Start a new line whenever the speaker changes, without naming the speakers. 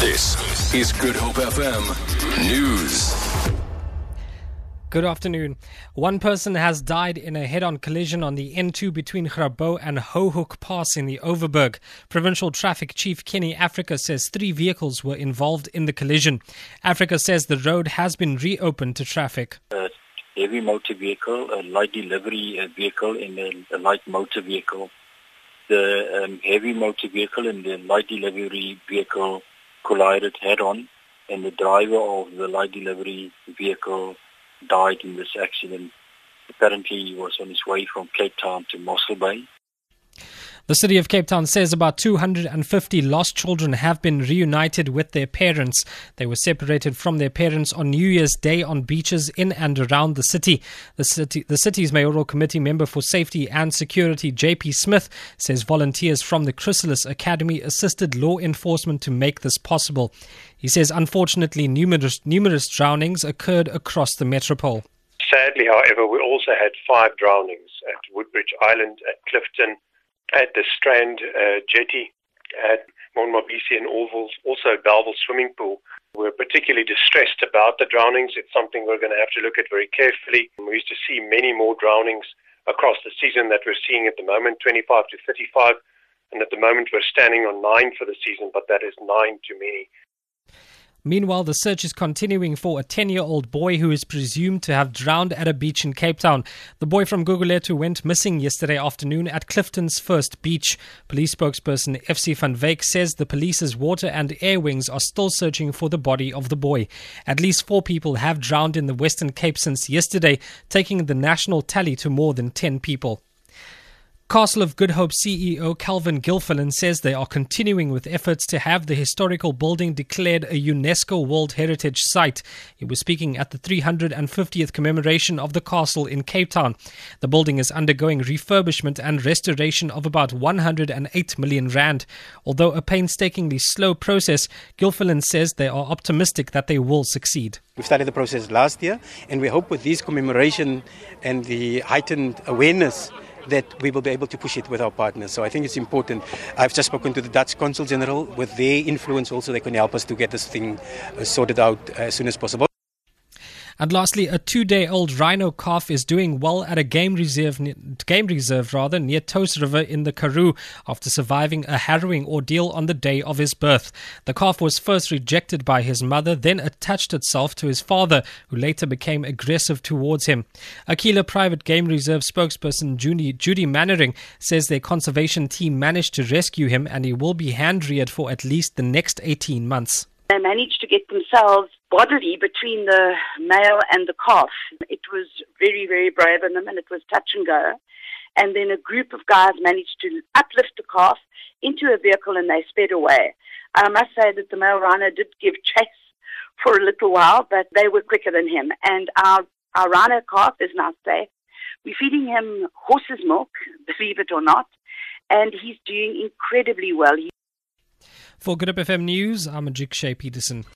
This is Good Hope FM News.
Good afternoon. One person has died in a head on collision on the N2 between Grabouw and Houwhoek Pass in the Overberg. Provincial Traffic Chief Kenny Africa says three vehicles were involved in the collision. Africa says the road has been reopened to traffic.
A heavy motor vehicle, a light delivery uh, vehicle, and a, a light motor vehicle. The um, heavy motor vehicle and the light delivery vehicle collided head-on, and the driver of the light delivery vehicle died in this accident. Apparently, he was on his way from Cape Town to Mossel Bay.
The city of Cape Town says about 250 lost children have been reunited with their parents. They were separated from their parents on New Year's Day on beaches in and around the city. The, city, the city's mayoral committee member for safety and security, JP Smith, says volunteers from the Chrysalis Academy assisted law enforcement to make this possible. He says, unfortunately, numerous, numerous drownings occurred across the metropole.
Sadly, however, we also had five drownings at Woodbridge Island, at Clifton, at the Strand uh, Jetty, at Monwabisi and Orville, also Bellville Swimming Pool. We're particularly distressed about the drownings. It's something we're going to have to look at very carefully. We used to see many more drownings across the season that we're seeing at the moment, 25 to 35. And at the moment, we're standing on nine for the season, but that is nine too many.
Meanwhile, the search is continuing for a 10 year old boy who is presumed to have drowned at a beach in Cape Town. The boy from Gugulethu went missing yesterday afternoon at Clifton's first beach. Police spokesperson FC van Wyk says the police's water and air wings are still searching for the body of the boy. At least four people have drowned in the Western Cape since yesterday, taking the national tally to more than 10 people. Castle of Good Hope CEO Calvin Gilfillan says they are continuing with efforts to have the historical building declared a UNESCO World Heritage Site. He was speaking at the 350th commemoration of the castle in Cape Town. The building is undergoing refurbishment and restoration of about 108 million rand. Although a painstakingly slow process, Gilfillan says they are optimistic that they will succeed.
We started the process last year, and we hope with this commemoration and the heightened awareness that we will be able to push it with our partners. So I think it's important. I've just spoken to the Dutch Consul General. With their influence, also, they can help us to get this thing uh, sorted out as soon as possible.
And lastly, a two-day-old rhino calf is doing well at a game reserve, game reserve rather, near Touws River in the Karoo after surviving a harrowing ordeal on the day of his birth. The calf was first rejected by his mother, then attached itself to his father, who later became aggressive towards him. Aquila Private Game Reserve spokesperson Judy, Judy Mannering says their conservation team managed to rescue him and he will be hand-reared for at least the next 18 months.
They managed to get themselves bodily between the male and the calf. It was very, very brave in them and it was touch and go. And then a group of guys managed to uplift the calf into a vehicle and they sped away. I must say that the male rhino did give chase for a little while, but they were quicker than him. And our, our rhino calf is now safe. We're feeding him horse's milk, believe it or not, and he's doing incredibly well.
For Good Hope FM News, I'm Ajik Shea Peterson.